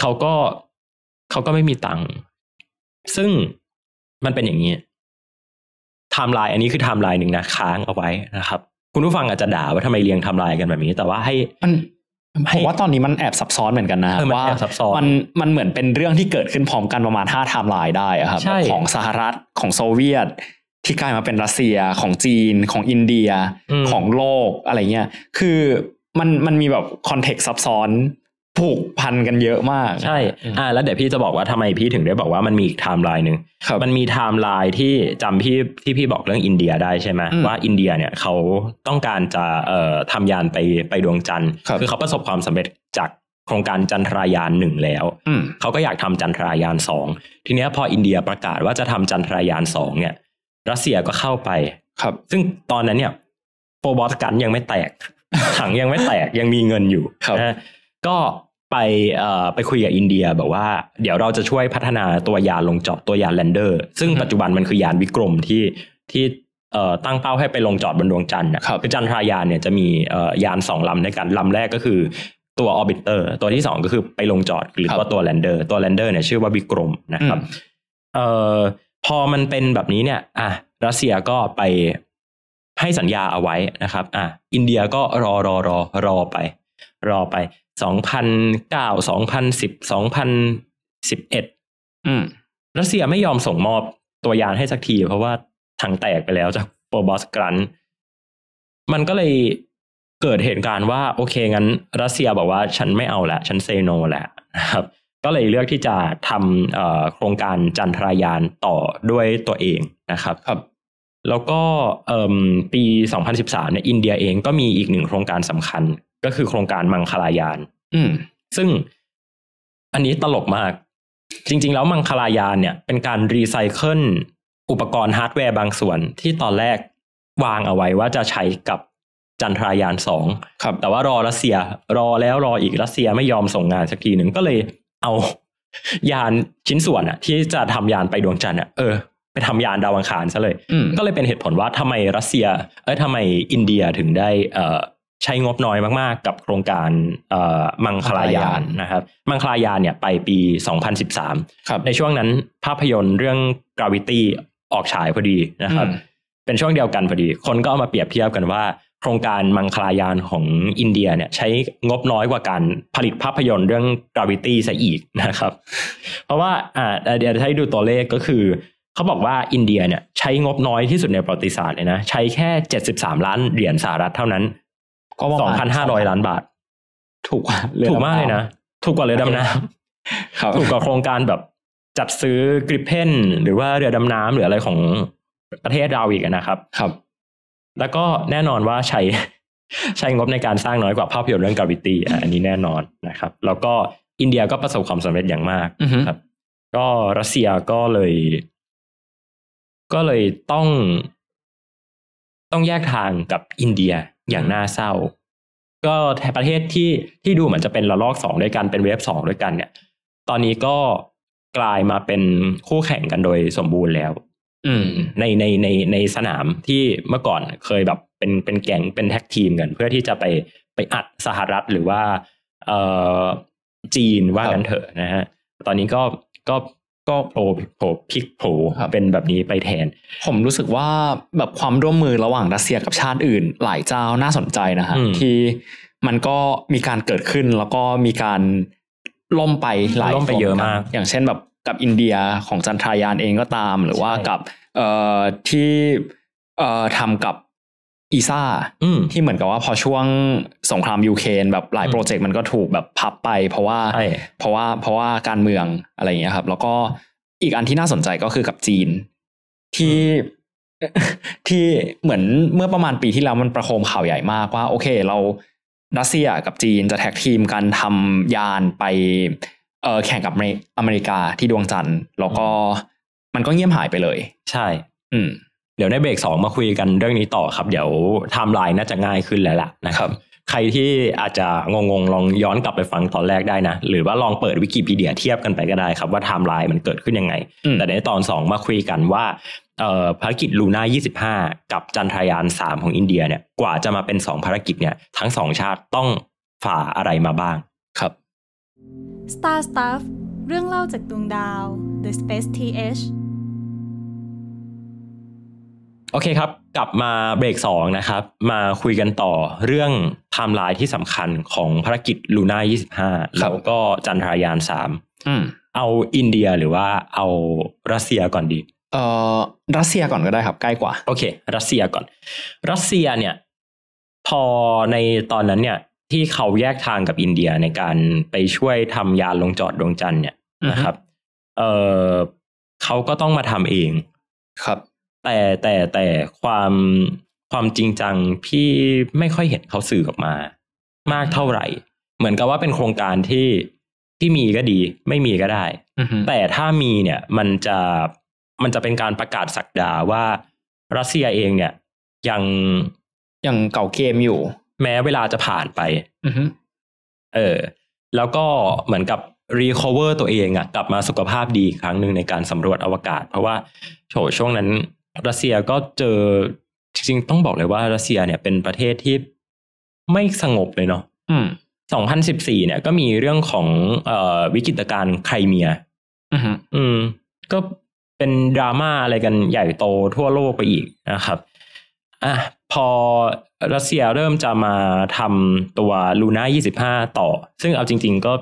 เขาก็เขาก็ไม่มีตังค์ซึ่งมันเป็นอย่างนี้ไทม์ไลน์อันนี้คือไทม์ไลน์หนึ่งนะค้างเอาไว้นะครับ คุณผู้ฟังอาจจะด่าว่าทำไมเรียงไทม์ไลน์กันแบบนี้ แต่ว่าให้มันผให้มว่าตอนนี้มันแอบซับซ้อนเหมือนกันนะเออมันว่าแอบซับซ้อนมันมันเหมือนเป็นเรื่องที่เกิดขึ้นพร้อมกันประมาณห้าไทม์ไลน์ได้อะครับใช่ของสหรัฐของโซเวียต ที่กลายมาเป็นรัสเซียของจีนของอินเดียอืมของโลกอะไรเงี้ยคือ มันมันมีแบบ context ซับซ้อนผูกพันกันเยอะมาก ใช่ อ่า แล้วเดี๋ยวพี่จะบอกว่าทำไมพี่ถึงได้บอกว่ามันมีอีกไทม์ไลน์หนึ่งครับมันมีไทม์ไลน์ที่จำพี่ที่พี่บอกเรื่องอินเดียได้ใช่ไหมอืมว่าอินเดียเนี่ยเขาต้องการจะเอ่อทำยานไปไปดวงจันทร์ครับอเขาประสบความสำเร็จจากโครงการจันทรายานหนึ่งแล้วอืมเขาก็อยากทำจันทรายานสองทีเนี้ยพออินเดียประกาศว่าจะทำจันทรายานสองเนี่ย รัสเซียก็เข้าไปครับ ซึ่งตอนนั้นเนี่ย Phobos-Grunt ยังไม่แตก ถังยังไม่แตกยังมีเงินอยู่ครับนะก็ไปเอ่อไปคุยกับอินเดียแบบว่า เดี๋ยวเราจะช่วยพัฒนาตัวยานลงจอดตัวยาน lander ซึ่งปัจจุบันมันคือยานวิกรมที่ที่เอ่อตั้งเป้าให้ไปลงจอดบนดวงจันทร์นะครับอจันทรายานเนี่ยจะมีเอ่อยานสองลำด้วยกันลำแรกก็คือตัว orbiter ตัวที่สองก็คือไปลงจอดหรือครับว่าตัว lander ตัว lander เนี่ยชื่อว่าวิกรมนะครับอืมเอ่อพอมันเป็นแบบนี้เนี่ย อะรัสเซียก็ไป ให้สัญญาเอาไว้นะครับอะอินเดียก็รอรอรอรอไป รอไปสองพันเก้าสองพันสิบสองพันสิบเอ็ดอืมรัสเซียไม่ยอมส่งมอบตัวยานให้สักที เพราะว่าถังแตกไปแล้วจาก Phobos-Gruntมันก็เลยเกิดเหตุการณ์ว่า โอเคงั้น รัสเซียบอกว่าฉันไม่เอาละ ฉันเซโนแหละนะครับ ก็เลยเลือกที่จะทำเอ่อโครงการจันทรายานต่อด้วยตัวเองนะครับครับ แล้วก็เอิ่มปี 2013เนี่ยอินเดียเองก็มีอีกหนึ่งโครงการสำคัญ ก็คือโครงการมังคลายาน อืมซึ่งอันนี้ตลกมาก จริง ๆ แล้วมังคลายานเนี่ย เป็นการรีไซเคิลอุปกรณ์ฮาร์ดแวร์บางส่วนที่ตอนแรกวางเอาไว้ว่าจะใช้กับจันทรายานสองครับแต่ว่ารอรัสเซีย รอแล้วรออีกรัสเซียไม่ยอมส่งงานสักทีหนึ่งก็เลยเอายานชิ้นส่วนอะที่จะทำยานไปดวงจันทร์อะเออ ไปทำยานดาวอังคารซะเลยอืมก็เลยเป็นเหตุผลว่าทำไมรัสเซีย เอ้ยทำไมอินเดียถึงได้เอ่อใช้งบน้อยมาก ๆ กับโครงการเอ่อมังคลายานนะครับมังคลายานเนี่ยไปปี 2013ครับในช่วงนั้นภาพยนตร์เรื่อง Gravity ออกฉายพอดีนะครับอืมเป็นช่วงเดียวกันพอดี คนก็เอามาเปรียบเทียบกันว่า โครงการมังคลายานของอินเดียเนี่ยใช้งบน้อยกว่าการผลิตภาพยนตร์เรื่อง Gravity ซะอีกนะครับ เพราะว่าอ่าเดี๋ยวให้ดูตัวเลขก็คือ เขาบอกว่าอินเดียเนี่ยใช้งบน้อยที่สุดในประวัติศาสตร์เลยนะ ใช้แค่73ล้านเหรียญสหรัฐเท่านั้นก็ประมาณ2,500ล้านบาท ถูกกว่าเรือถูกมากเลยนะถูกกว่าเรือดำน้ครับำถูกกว่าโครงการแบบจัดซื้อกริปเพนหรือว่าเรือดำน้ำหรืออะไรของประเทศเราอีกอะนะครับ ครับ แล้วก็แน่นอนว่าใช้ใช้งบในการสร้างน้อยกว่าภาพยนตร์เรื่องกาวิตี้อันนี้แน่นอนนะครับ แล้วก็อินเดียก็ประสบความสำเร็จอย่างมากอือฮึครับ ก็รัสเซียก็เลย ก็เลยต้อง ต้องแยกทางกับอินเดียอย่างน่าเศร้า ก็แถบประเทศที่ที่ดูเหมือนจะเป็นระลอกสองด้วยกันเป็นเวฟสองด้วยกันเนี่ย ตอนนี้ก็กลายมาเป็นคู่แข่งกันโดยสมบูรณ์แล้ว อืม ในในในในสนามที่เมื่อก่อนเคยแบบเป็นเป็นแก๊งเป็นแท็กทีมกัน เพื่อที่จะไปไปอัดสหรัฐหรือว่า เอ่อจีนว่ากันเถอะนะฮะ ตอนนี้ก็ก็ ก็โผล่โผล่พลิกโผล่ครับเป็นแบบนี้ไปแทน ผมรู้สึกว่าแบบความร่วมมือระหว่างรัสเซียกับชาติอื่น หลายเจ้าน่าสนใจนะฮะอืมที่มันก็มีการเกิดขึ้นแล้วก็มีการล่มไปหลายล่มไปเยอะมากโครงรอย่างเช่นแบบกับอินเดียของจันทรายานเองก็ตาม หรือว่าใช่กับเอ่อที่เอ่อทำกับ อีซ่าอืมที่เหมือนกับว่าพอช่วงสงครามยูเครนแบบหลายอืมโปรเจกต์มันก็ถูกแบบพับไป เพราะว่าใช่เพราะว่าเพราะว่าการเมืองอะไรอย่างเงี้ยครับ แล้วก็อีกอันที่น่าสนใจก็คือกับจีน ที่ที่เหมือนเมื่อประมาณปีที่แล้วมันประโคมข่าวใหญ่มากว่า โอเค เรารัสเซียกับจีนจะ tag team กันทำยานไปเออแข่งกับอเมริอเมริกาที่ดวงจันทร์ แล้วก็มันก็เงียบหายไปเลย ใช่ อืมเดี๋ยวในเบรกสองมาคุยกันเรื่องนี้ต่อครับ เดี๋ยวไทม์ไลน์น่าจะง่ายขึ้นแล้วล่ะนะครับ ใครที่อาจจะงงๆลองย้อนกลับไปฟังตอนแรกได้นะ หรือว่าลองเปิดวิกิพีเดียเทียบกันไปก็ได้ครับว่าไทม์ไลน์มันเกิดขึ้นยังไงอืมแต่ในตอนสองมาคุยกันว่าเอ่อภารกิจลูน่า25 กับจันทรายาน 3 ของอินเดียเนี่ยกว่าจะมาเป็น 2 ภารกิจเนี่ยทั้งสองชาติต้องฝ่าอะไรมาบ้างครับ Star Stuff เรื่องเล่าจากดวงดาว The Space TH โอเคครับ กลับมาเบรกสองนะครับ มาคุยกันต่อเรื่องไทม์ไลน์ที่สำคัญของภารกิจลูน่า25แล้วก็จันทรายานอืม3เอาอินเดียหรือว่าเอารัสเซียก่อนดี เอ่อรัสเซียก่อนก็ได้ครับ ใกล้กว่า โอเค รัสเซียก่อน รัสเซียเนี่ย พอในตอนนั้นเนี่ย ที่เขาแยกทางกับอินเดียในการไปช่วยทำยานลงจอดดวงจันทร์เนี่ยอือฮึนะครับ เออเขาก็ต้องมาทำเองครับ แต่แต่แต่ความความจริงจังพี่ไม่ค่อยเห็นเขาสื่อออกมา มากเท่าไหร่ เหมือนกับว่าเป็นโครงการที่ที่มีก็ดี ไม่มีก็ได้อือฮึแต่ถ้ามีเนี่ยมันจะมันจะเป็นการประกาศสักดาว่ารัสเซียเองเนี่ย ยังยังเก่าเกมอยู่ แม้เวลาจะผ่านไปอือฮึเออ แล้วก็เหมือนกับ recover ตัวเองอะกลับมาสุขภาพดีอีกครั้งหนึ่งในการสำรวจอวกาศ เพราะว่าโห ช่วงนั้น รัสเซียก็เจอจริงๆ ต้องบอกเลยว่ารัสเซียเนี่ยเป็นประเทศที่ไม่สงบเลยเนาะอืม2014เนี่ยก็มีเรื่องของเออวิกฤตการณ์ไครเมียอืมอืม ก็เป็นดราม่าอะไรกันใหญ่โตทั่วโลกไปอีกนะครับอะพอรัสเซียเริ่มจะมาทำตัวลูน่า25 ต่อ ซึ่งเอาจริง ๆ ก็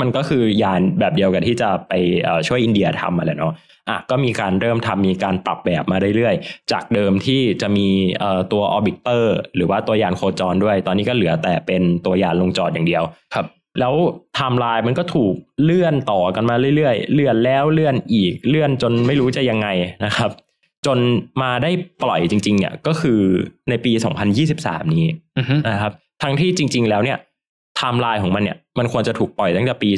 มันก็คือยานแบบเดียวกับที่จะไปเอ่อช่วยอินเดียทำอะไรเนาะอะก็มีการเริ่มทำมีการปรับแบบมาเรื่อยๆ จากเดิมที่จะมีเอ่อตัว orbiter หรือว่าตัวยานโคจรด้วย ตอนนี้ก็เหลือแต่เป็นตัวยานลงจอดอย่างเดียวครับ แล้วไทม์ไลน์มันก็ถูกเลื่อนต่อกันมาเรื่อยๆ เลื่อนแล้วเลื่อนอีกเลื่อนจนไม่รู้จะยังไงนะครับ จนมาได้ปล่อยจริง ๆ เนี่ยก็คือในปี 2023 นี้อืมนะครับทั้งที่จริง ๆ แล้วเนี่ยไทม์ไลน์ของมันเนี่ย มันควรจะถูกปล่อยตั้งแต่ปี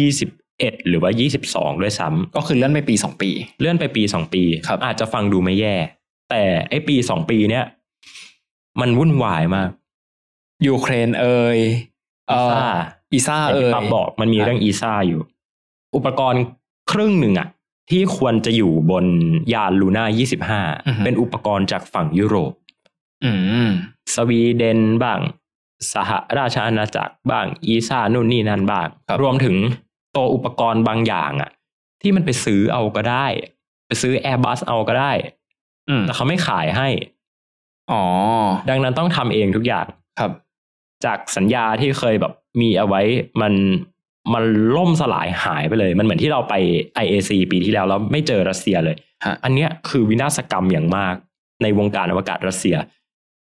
2021 หรือว่า 22 ด้วยซ้ำก็คือเลื่อนไปปีสองปี เลื่อนไปปี 2 ปีครับอาจจะฟังดูไม่แย่ แต่ไอ้ปี 2 ปีเนี่ยมันวุ่นวายมาก ยูเครนเอ่ยเอ่อซ่าอีซ่าอย่างเอ่ที่ยปั๊บบอกมันมีอะเรื่องอีซ่าอยู่ อุปกรณ์ครึ่งหนึ่งอะที่ควรจะอยู่บนยานลูน่า25 เป็นอุปกรณ์จากฝั่งยุโรปอืมสวีเดนบ้าง สหราชอาณาจักรบ้าง อีซ่านู่นนี่นั่นบ้างครับรวมถึงตัวอุปกรณ์บางอย่างอะที่มันไปซื้อเอาก็ได้ ไปซื้อ Airbus เอาก็ได้อืมแต่เขาไม่ขายให้ อ๋อ ดังนั้นต้องทำเองทุกอย่าง ครับ จากสัญญาที่เคยแบบมีเอาไว้มันมันล่มสลายหายไปเลย มันเหมือนที่เราไป IAC ปีที่แล้วแล้วไม่เจอรัสเซียเลยฮะอันเนี้ยคือวินาศกรรมอย่างมากในวงการอวกาศรัสเซีย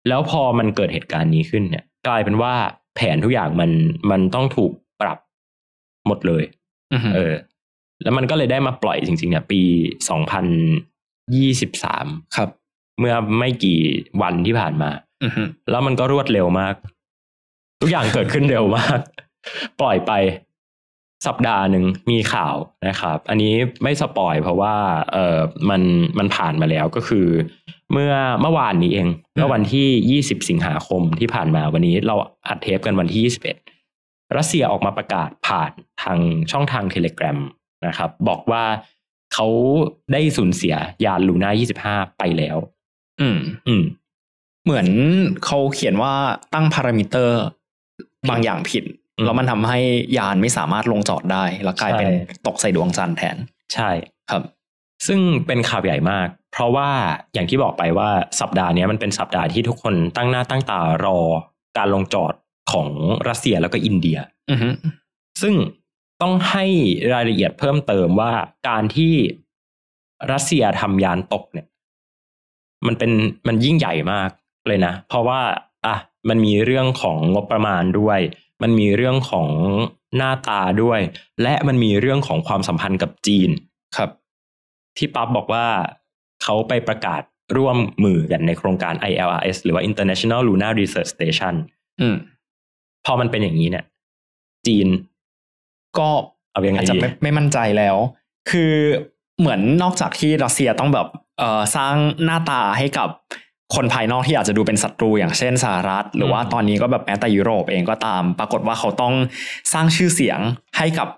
แล้วพอมันเกิดเหตุการณ์นี้ขึ้นเนี่ย กลายเป็นว่าแผนทุกอย่างมันมันต้องถูกปรับหมดเลยอืมเออ แล้วมันก็เลยได้มาปล่อยจริงๆเนี่ย ปีสองพันยี่สิบสามครับ เมื่อไม่กี่วันที่ผ่านมาอืมแล้วมันก็รวดเร็วมาก ทุกอย่างเกิดขึ้นเร็วมาก ปล่อยไปสัปดาห์หนึ่งมีข่าวนะครับ อันนี้ไม่สปอยเพราะว่า เออมันมันผ่านมาแล้วก็คือ เมื่อเมื่อวานนี้เองเมื่อวันที่ 20 สิงหาคมที่ผ่านมาวันนี้เราอัดเทปกันวันที่ 21 รัสเซียออกมาประกาศผ่านทางช่องทางเทเลกราฟนะครับ บอกว่าเขาได้สูญเสียยานลูน่า25 ไปแล้ว อืม อืม เหมือนเขาเขียนว่าตั้งพารามิเตอร์บางอย่างผิดอืมแล้วมันทำให้ยานไม่สามารถลงจอดได้ แล้วกลายเป็นใช่ตกใส่ดวงจันทร์แทน ใช่ครับ ซึ่งเป็นข่าวใหญ่มาก เพราะว่าอย่างที่บอกไปว่าสัปดาห์เนี้ยมันเป็นสัปดาห์ที่ทุกคนตั้งหน้าตั้งตารอการลงจอดของรัสเซียแล้วก็อินเดียอือฮึซึ่งต้องให้รายละเอียดเพิ่มเติมว่าการที่รัสเซียทำยานตกเนี่ย มันเป็นมันยิ่งใหญ่มากเลยนะ เพราะว่าอะมันมีเรื่องของงบประมาณด้วย มันมีเรื่องของหน้าตาด้วย และมันมีเรื่องของความสัมพันธ์กับจีนครับ ที่ปั๊บบอกว่า เขาไปประกาศร่วมมือกันในโครงการ ILRS หรือว่า International Lunar Research Station อืมพอมันเป็นอย่างนี้เนี่ย จีน ก็เอายังไงอาจจะดีไม่ไม่มั่นใจแล้ว คือเหมือนนอกจากที่รัสเซียต้องแบบเอ่อสร้างหน้าตาให้กับคนภายนอกที่อาจจะดูเป็นศัตรูอย่างเช่นสหรัฐ หรือว่าตอนนี้ก็แบบแม้แต่ยุโรปเองก็ตาม ปรากฏว่าเขาต้องสร้างชื่อเสียงให้กับ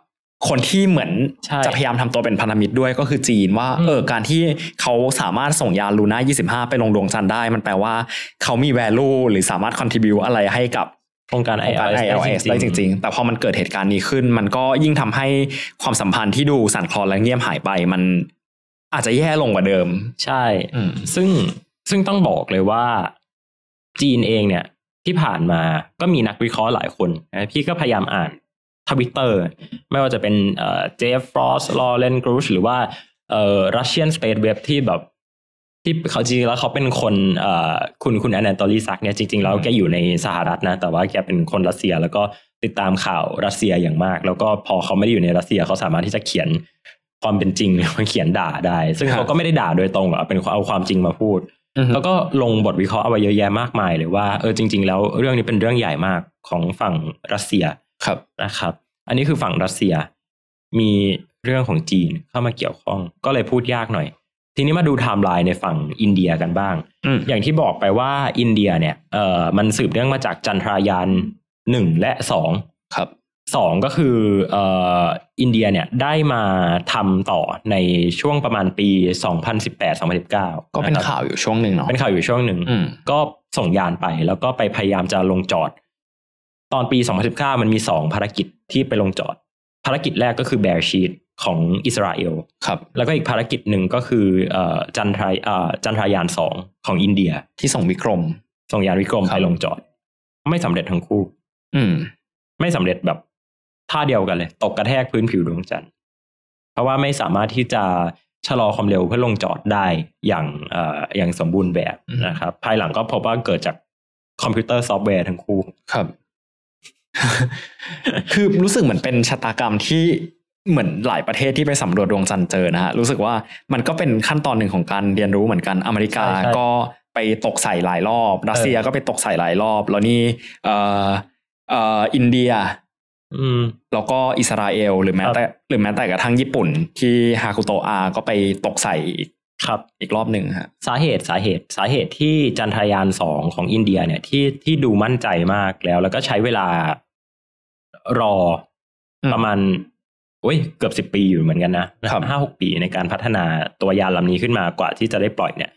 คนที่เหมือนใช่จะพยายามทำตัวเป็นพันธมิตรด้วยก็คือจีนว่าอืมเออการที่เขาสามารถส่งยานลูน่า 25 ไปลงดวงจันทร์ได้ มันแปลว่าเขามี value หรือสามารถ contribute อะไรให้กับโครงการโครงการ ILRS ILS ได้จริง ๆ แต่พอมันเกิดเหตุการณ์นี้ขึ้น มันก็ยิ่งทำให้ความสัมพันธ์ที่ดูสั่นคลอนและเงียบหายไปมันอาจจะแย่ลงกว่าเดิม ใช่อืมซึ่งซึ่งต้องบอกเลยว่า จีนเองเนี่ย ที่ผ่านมาก็มีนักวิเคราะห์หลายคนนะพี่ก็พยายามอ่าน ทวิตเตอร์ไม่ว่าจะเป็นเอ่อเจฟฟรอสลอเรนกรูชหรือว่าเอ่อ RussianSpaceWeb ที่แบบที่เขาจริงๆแล้วเขาเป็นคนเอ่อคุณคุณ Anatoly Zak เนี่ยจริงๆแล้วแกอยู่ในสหรัฐนะ แต่ว่าแกเป็นคนรัสเซียแล้วก็ติดตามข่าวรัสเซียอย่างมาก แล้วก็พอเขาไม่ได้อยู่ในรัสเซียเขาสามารถที่จะเขียนความเป็นจริงมาเขียนด่าได้ ซึ่งครับเขาก็ไม่ได้ด่าโดยตรงหรอกเป็นเอาความจริงมาพูด แล้วก็ลงบทวิเคราะห์เอาไว้เยอะแยะมากมายเลยว่าเออจริง ๆ แล้วเรื่องนี้เป็นเรื่องใหญ่มากของฝั่งรัสเซีย ครับนะครับ อันนี้คือฝั่งรัสเซีย มีเรื่องของจีนเข้ามาเกี่ยวข้อง ก็เลยพูดยากหน่อย ทีนี้มาดูไทม์ไลน์ในฝั่งอินเดียกันบ้างอืมอย่างที่บอกไปว่าอินเดียเนี่ยเอ่อมันสืบเนื่องมาจากจันทรายานหนึ่งและสองครับสองก็คือเอ่ออินเดียเนี่ยได้มาทำต่อในช่วงประมาณปี 2018-2019 ก็เป็นนะครับข่าวอยู่ช่วงหนึ่งเนาะเป็นข่าวอยู่ช่วงหนึ่งอืมก็ส่งยานไปแล้วก็ไปพยายามจะลงจอด ตอนปี 2019 มันมีสองภารกิจที่ไปลงจอด ภารกิจแรกก็คือ Bear Sheet ของอิสราเอลครับ แล้วก็อีกภารกิจหนึ่งก็คือเอ่อจันทรายเอ่อจันทรายานสองของอินเดียที่ส่งวิกรม ส่งยานวิกรมครับไปลงจอด ไม่สำเร็จทั้งคู่ อืม ไม่สำเร็จแบบท่าเดียวกันเลย ตกกระแทกพื้นผิวดวงจันทร์เพราะว่าไม่สามารถที่จะชะลอความเร็วเพื่อลงจอดได้อย่างเอ่ออย่างสมบูรณ์แบบอืมนะครับ ภายหลังก็พบว่าเกิดจากคอมพิวเตอร์ซอฟต์แวร์ทั้งคู่ครับ คือรู้สึกเหมือนเป็นชะตากรรมที่เหมือนหลายประเทศที่ไปสำรวจดวงจันทร์เจอนะฮะรู้สึกว่ามันก็เป็นขั้นตอนหนึ่งของการเรียนรู้เหมือนกันอเมริกาใช่ใช่ก็ไปตกใส่หลายรอบรัสเซียก็ไปตกใส่หลายรอบ แล้วนี่เอ่อเอ่ออินเดียอืมแล้วก็อิสราเอลหรือแม้ครับแต่หรือแม้แต่กระทั่งญี่ปุ่น ที่ Hakuto-R ก็ไปตกใส่อีก ครับอีกรอบหนึ่งฮะสาเหตุสาเหตุสาเหตุที่จันทรายานสองของอินเดียเนี่ยที่ที่ดูมั่นใจมากแล้ว แล้วก็ใช้เวลารออมประมาณโอ้ยเกือบสิบปีอยู่เหมือนกันนะครับห้าหกปีในการพัฒนาตัวยานลำนี้ขึ้นมากว่าที่จะได้ปล่อยเนี่ย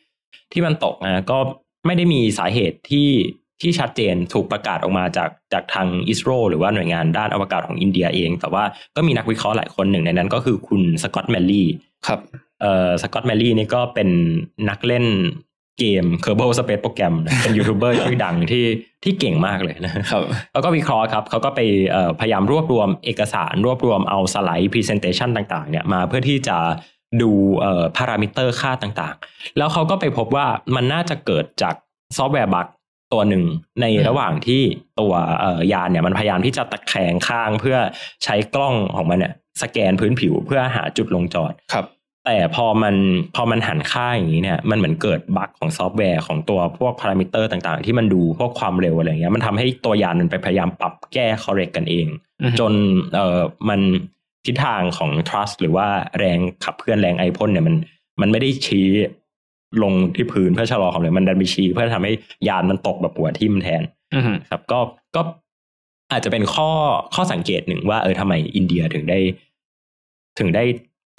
ที่มันตกนะก็ไม่ได้มีสาเหตุที่ที่ชัดเจนถูกประกาศออกมาจากจากทางอิสโรหรือว่าหน่วยงานด้านอวกาศของอินเดียเอง แต่ว่าก็มีนักวิเคราะห์หลายคนหนึ่งในนั้นก็คือคุณ Scott Manley ครับ เอ่อ Scott Manley นี่ก็เป็นนักเล่นเกม Kerbal Space Program นะเป็นยูทูบเบอร์ชื่อดังที่ที่เก่งมากเลยนะครับแล้วก็วิเคราะห์ครับเขาก็ไปเอ่อพยายามรวบรวมเอกสารรวบรวมเอาสไลด์ Presentation ต่างๆเนี่ยมาเพื่อที่จะดูเอ่อพารามิเตอร์ค่าต่างๆ แล้วเขาก็ไปพบว่ามันน่าจะเกิดจาก software bug ตัวหนึ่งในอืมระหว่างที่ตัวเอ่อยานเนี่ยมันพยายามที่จะตะแคงข้างเพื่อใช้กล้องของมันเนี่ยสแกนพื้นผิวเพื่อหาจุดลงจอดครับ แต่พอมันพอมันหันข้างอย่างนี้เนี่ยมันเหมือนเกิด bug ของซอฟต์แวร์ของตัวพวกพารามิเตอร์ต่างๆ ที่มันดูพวกความเร็วอะไรเงี้ยมันทำให้ตัวยานมันไปพยายามปรับแก้ correct กันเองอือฮึจนเอ่อมันทิศทางของ thrust หรือว่าแรงขับเคลื่อนแรงไอพ่นเนี่ยมันมันไม่ได้ชี้ลงที่พื้นเพื่อชะลอความเร็วมันดันไปชี้เพื่อทำให้ยานมันตกแบบหัวทิ่มแทนอือฮึครับ ก็ก็อาจจะเป็นข้อข้อสังเกตหนึ่งว่าเออทำไมอินเดียถึงได้ ถึงได้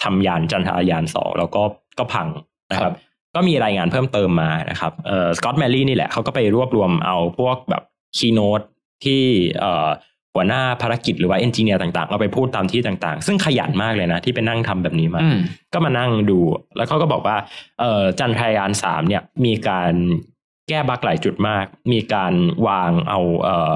ทำยานจันทรายานสองแล้วก็ก็พังนะครับ ก็มีรายงานเพิ่มเติมมานะครับเอ่อ Scott Manley นี่แหละเขาก็ไปรวบรวมเอาพวกแบบ keynote ที่เอ่อหัวหน้าภารกิจหรือว่า engineer ต่างๆเอาไปพูดตามที่ต่างๆ ซึ่งขยันมากเลยนะ ที่ไปนั่งทำแบบนี้มาอืมก็มานั่งดู แล้วเขาก็บอกว่าเอ่อจันทรายานสามเนี่ยมีการแก้ bug หลายจุดมาก มีการวางเอาเอ่อ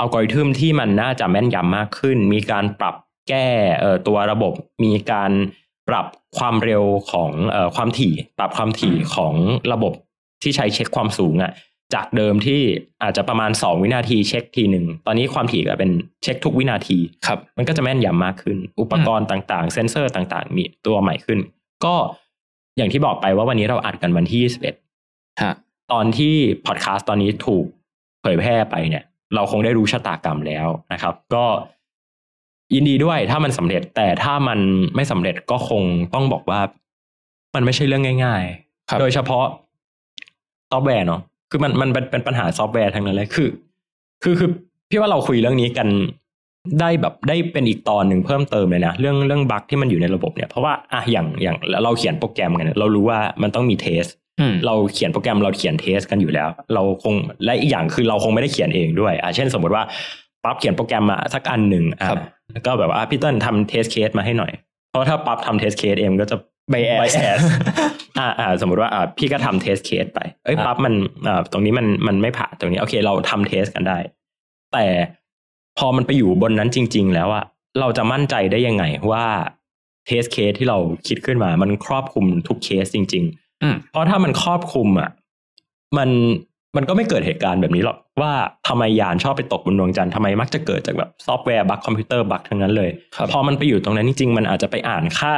อัลกอริทึมที่มันน่าจะแม่นยำมากขึ้น มีการปรับแก้เอ่อตัวระบบ มีการป รับความเร็วของเอ่อความถี่ปรับความถี่ของระบบที่ใช้เช็คความสูงอะจากเดิมที่อาจจะประมาณ 2 วินาทีเช็คทีหนึ่งตอนนี้ความถี่ก็เป็นเช็คทุกวินาทีครับมันก็จะแม่นยำมากขึ้น อุปกรณ์ต่างๆ เซนเซอร์ต่างๆ มีตัวใหม่ขึ้น ก็อย่างที่บอกไปว่าวันนี้เราอัดกันวันที่21ฮะตอนที่พอดแคสต์ตอนนี้ถูกเผยแพร่ไปเนี่ย เราคงได้รู้ชะตากรรมแล้วนะครับ ก็ ยินดีด้วยถ้ามันสำเร็จแต่ถ้ามันไม่สำเร็จก็คงต้องบอกว่า มันไม่ใช่เรื่องง่ายครับๆโดยเฉพาะซอฟต์แวร์เนาะคือมันมันเป็นเป็นปัญหาซอฟต์แวร์ทั้งนั้นเลยคือ คือคือพี่ว่าเราคุยเรื่องนี้กันได้แบบได้เป็นอีกตอนหนึ่งเพิ่มเติมเลยนะเรื่องเรื่อง bug ที่มันอยู่ในระบบเนี่ยเพราะว่าอะอย่างอย่างเราเขียนโปรแกรมกันเนี่ยเรารู้ว่ามันต้องมี test อืมเราเขียนโปรแกรมเราเขียน test กันอยู่แล้ว เราคงและอีกอย่างคือเราคงไม่ได้เขียนเองด้วยอะเช่นสมมติว่าปั๊บเขียนโปรแกรมมาสักอันหนึ่งอะครับ แล้วก็แบบว่าพี่เติ้ลทำ test case มาให้หน่อย เพราะถ้าปั๊บทำ test case เองก็จะ Bias bias อ่าอ่าสมมติว่าอ่าพี่ก็ทำ test case ไป เอ้ยอะปั๊บมันอ่าตรงนี้มันมันไม่ผ่านตรงนี้โอเค เราทำ test กันได้ แต่พอมันไปอยู่บนนั้นจริง ๆ แล้วอะเราจะมั่นใจได้ยังไงว่า test case ที่เราคิดขึ้นมา มันครอบคลุมทุกเคสจริงๆอืมเพราะถ้ามันครอบคลุมอะมัน มันก็ไม่เกิดเหตุการณ์แบบนี้หรอกว่าทำไมยานชอบไปตกบนดวงจันทร์ทำไมมักจะเกิดจากแบบ software bug computer bug ทั้งนั้นเลยครับพอมันไปอยู่ตรงนั้นจริงๆมันอาจจะไปอ่านค่า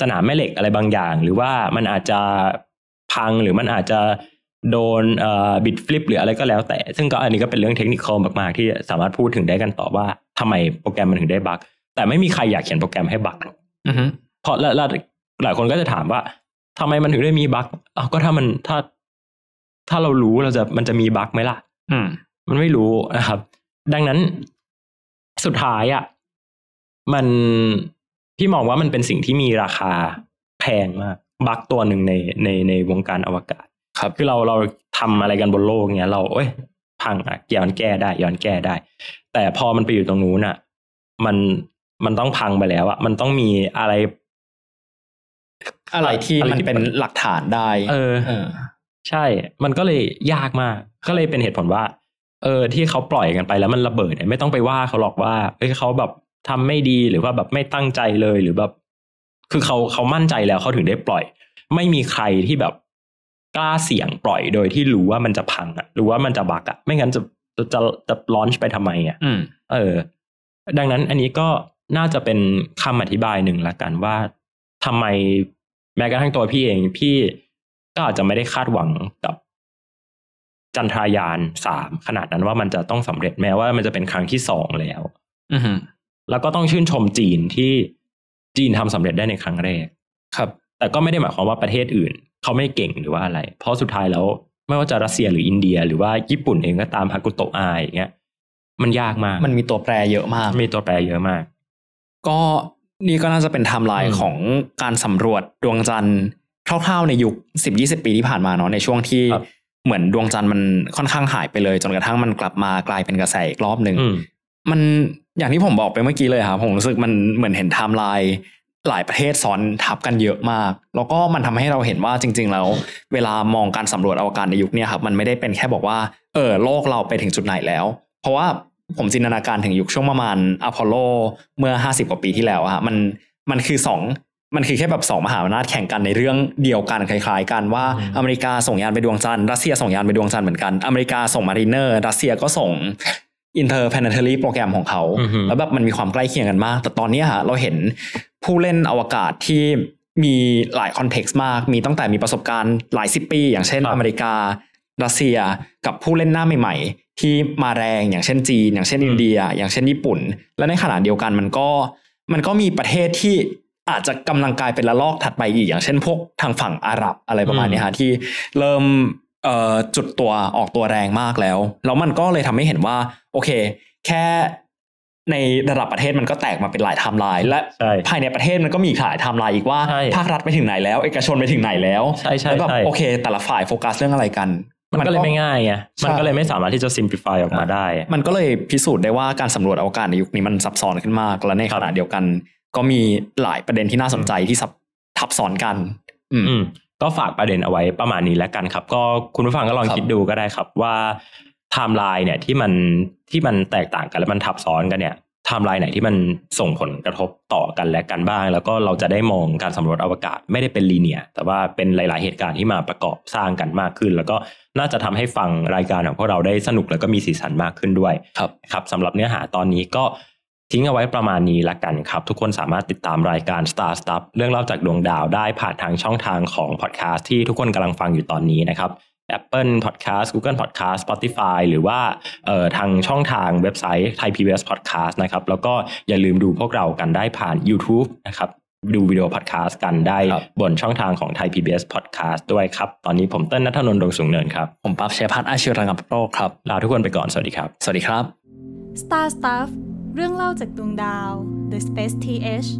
สนามแม่เหล็กอะไรบางอย่าง หรือว่ามันอาจจะพังหรือมันอาจจะโดนเอ่อ bit flip หรืออะไรก็แล้ว แต่ซึ่งก็อันนี้ก็เป็นเรื่องเทคนิคมากๆที่สามารถพูดถึงได้กันต่อว่าทำไมโปรแกรมมันถึงได้บั๊กแต่ไม่มีใครอยากเขียนโปรแกรมให้บั๊กหรอกอือฮึเพราะแล้วแล้วหลายคนก็จะถามว่าทำไมมันถึงได้มีบั๊กอ้าวก็ถ้ามันถ้า ถ้าเรารู้เราจะมันจะมีบั๊กไหมล่ะ อืม มันไม่รู้นะครับ ดังนั้นสุดท้ายอะ่ะมันพี่มองว่ามันเป็นสิ่งที่มีราคาแพงมากบักตัวหนึ่งในในในวงการอวกาศ ครับ คือเราเราทำอะไรกันบนโลกเนี้ยเราโอ้ยพังอะย้อนแก้ได้ย้อนแก้ได้ แต่พอมันไปอยู่ตรงนู้นอะมันมันต้องพังไปแล้วอะมันต้องมีอะไร อะไรที่อะไรมันที่เป็นหลักฐานได้ เออเออ ใช่ มันก็เลยยากมาก ก็เลยเป็นเหตุผลว่า เออ ที่เขาปล่อยกันไปแล้วมันระเบิดเนี่ยไม่ต้องไปว่าเขาหรอกว่าเอ้ยเขาแบบทำไม่ดีหรือว่าแบบไม่ตั้งใจเลยหรือแบบ คือเขาเขามั่นใจแล้วเขาถึงได้ปล่อย ไม่มีใครที่แบบกล้าเสี่ยงปล่อยโดยที่รู้ว่ามันจะพังอะหรือว่ามันจะบักอะไม่งั้นจะจะจะจะลอนช์ไปทำไมอะอืมเออ ดังนั้นอันนี้ก็น่าจะเป็นคำอธิบายหนึ่งละกันว่าทำไมแม้กระทั่งตัวพี่เองพี่ ก็อาจจะไม่ได้คาดหวังกับจันทรายานสามขนาดนั้นว่ามันจะต้องสำเร็จแม้ว่ามันจะเป็นครั้งที่สองแล้วอืมแล้วก็ต้องชื่นชมจีนที่จีนทำสำเร็จได้ในครั้งแรก ครับ แต่ก็ไม่ได้หมายความว่าประเทศอื่น เขาไม่เก่งหรือว่าอะไร เพราะสุดท้ายแล้ว ไม่ว่าจะรัสเซียหรืออินเดีย หรือว่าญี่ปุ่นเองก็ตามฮากุโตะอาอย่างเงี้ย มันยากมาก มันมีตัวแปรเยอะมาก มีตัวแปรเยอะมาก ก็นี่ก็น่าจะเป็นไทม์ไลอืน์มของการสำรวจดวงจันทร์ คร่าวๆในยุค10-20ปีที่ผ่านมาเนาะในช่วงที่ครับเหมือนดวงจันทร์มันค่อนข้างหายไปเลย จนกระทั่งมันกลับมากลายเป็นกระแสอีกรอบหนึ่งอืมมันอย่างที่ผมบอกไปเมื่อกี้เลยครับผมรู้สึกมันเหมือนเห็นไทม์ไลน์หลายประเทศซ้อนทับกันเยอะมาก แล้วก็มันทำให้เราเห็นว่าจริง ๆ แล้ว เวลามองการสำรวจอวกาศในยุคเนี้ยครับมันไม่ได้เป็นแค่บอกว่าเออโลกเราไปถึงจุดไหนแล้ว เพราะว่าผมจินตนาการถึงยุคช่วงประมาณอพอลโลเมื่อ 50 กว่าปีที่แล้วอะฮะมันมันคือสอง มันคือแค่แบบสองมหาอำนาจแข่งกันในเรื่องเดียวกันคล้ายๆ กันว่าอืมอเมริกาส่งยานไปดวงจันทร์รัสเซียส่งยานไปดวงจันทร์เหมือนกันอเมริกาส่ง Mariner รัสเซียก็ส่ง interplanetary โปรแกรมของเขาอือฮึแล้วแบบมันมีความใกล้เคียงกันมาก แต่ตอนเนี้ยฮะเราเห็นผู้เล่นอวกาศที่มีหลาย context มาก มีตั้งแต่มีประสบการณ์หลายสิบปี อย่างเช่นครับอเมริการัสเซียกับผู้เล่นหน้าใหม่ ๆ ที่มาแรงอย่างเช่นจีน อย่างเช่นอินเดีย อย่างเช่นญี่ปุ่น และในขณะเดียวกันมันก็มันก็มีประเทศที่ อาจจะกำลังกลายเป็นระลอกถัดไปอีกอย่างเช่นพวกทางฝั่งอาหรับอะไรประมาณเนี้ยฮะที่เริ่มเอ่อจุดตัวออกตัวแรงมากแล้วแล้วมันก็เลยทำให้เห็นว่า โอเค แค่ในระดับประเทศมันก็แตกมาเป็นหลายไทม์ไลน์และใช่ภายในประเทศมันก็มีอีกหลายไทม์ไลน์อีกว่าใช่ภาครัฐไปถึงไหนแล้ว เอกชนไปถึงไหนแล้วใช่ใช่แล้วแบบใช่โอเค แต่ละฝ่ายโฟกัสเรื่องอะไรกัน มันก็เลยไม่ง่ายไงใช่มันก็เลยไม่สามารถที่จะ simplify ออกมาได้ มันก็เลยพิสูจน์ได้ว่าการสำรวจอวกาศในยุคนี้มันซับซ้อนขึ้นมากและในขณะเดียวกัน ก็มีหลายประเด็นที่น่าสนใจที่ซับทับซ้อนกันอืมอืมก็ฝากประเด็นเอาไว้ประมาณนี้แล้วกันครับ ก็คุณผู้ฟังก็ลองครับคิดดูก็ได้ครับว่าไทม์ไลน์เนี่ยที่มันที่มันแตกต่างกันและมันทับซ้อนกันเนี่ยไทม์ไลน์ไหนที่มันส่งผลกระทบต่อกันและกันบ้าง แล้วก็เราจะได้มองการสำรวจอวกาศไม่ได้เป็น linear แต่ว่าเป็นหลาย ๆ เหตุการณ์ที่มาประกอบสร้างกันมากขึ้น แล้วก็น่าจะทำให้ฟังรายการของพวกเราได้สนุกแล้วก็มีสีสันมากขึ้นด้วยครับครับสำหรับเนื้อหาตอนนี้ก็ ทิ้งเอาไว้ประมาณนี้ละกันครับ ทุกคนสามารถติดตามรายการ Star Stuff เรื่องเล่าจากดวงดาวได้ผ่านทางช่องทางของพอดแคสต์ที่ทุกคนกำลังฟังอยู่ตอนนี้นะครับ Apple Podcast Google Podcast Spotify หรือว่าเอ่อทางช่องทางเว็บไซต์ Thai PBS Podcast นะครับ แล้วก็อย่าลืมดูพวกเรากันได้ผ่าน YouTube นะครับ ดูวิดีโอพอดแคสต์กันได้ครับบนช่องทางของ Thai PBS Podcast ด้วยครับ ตอนนี้ผมเต้นนัทนนท์ดวงสูงเนินครับ ผมปั๊บเชยพัฒน์อาชีวรังับโรคครับ ลาทุกคนไปก่อน สวัสดีครับ สวัสดีครับ Star Stuff เรื่องเล่าจากดวงดาว The Space TH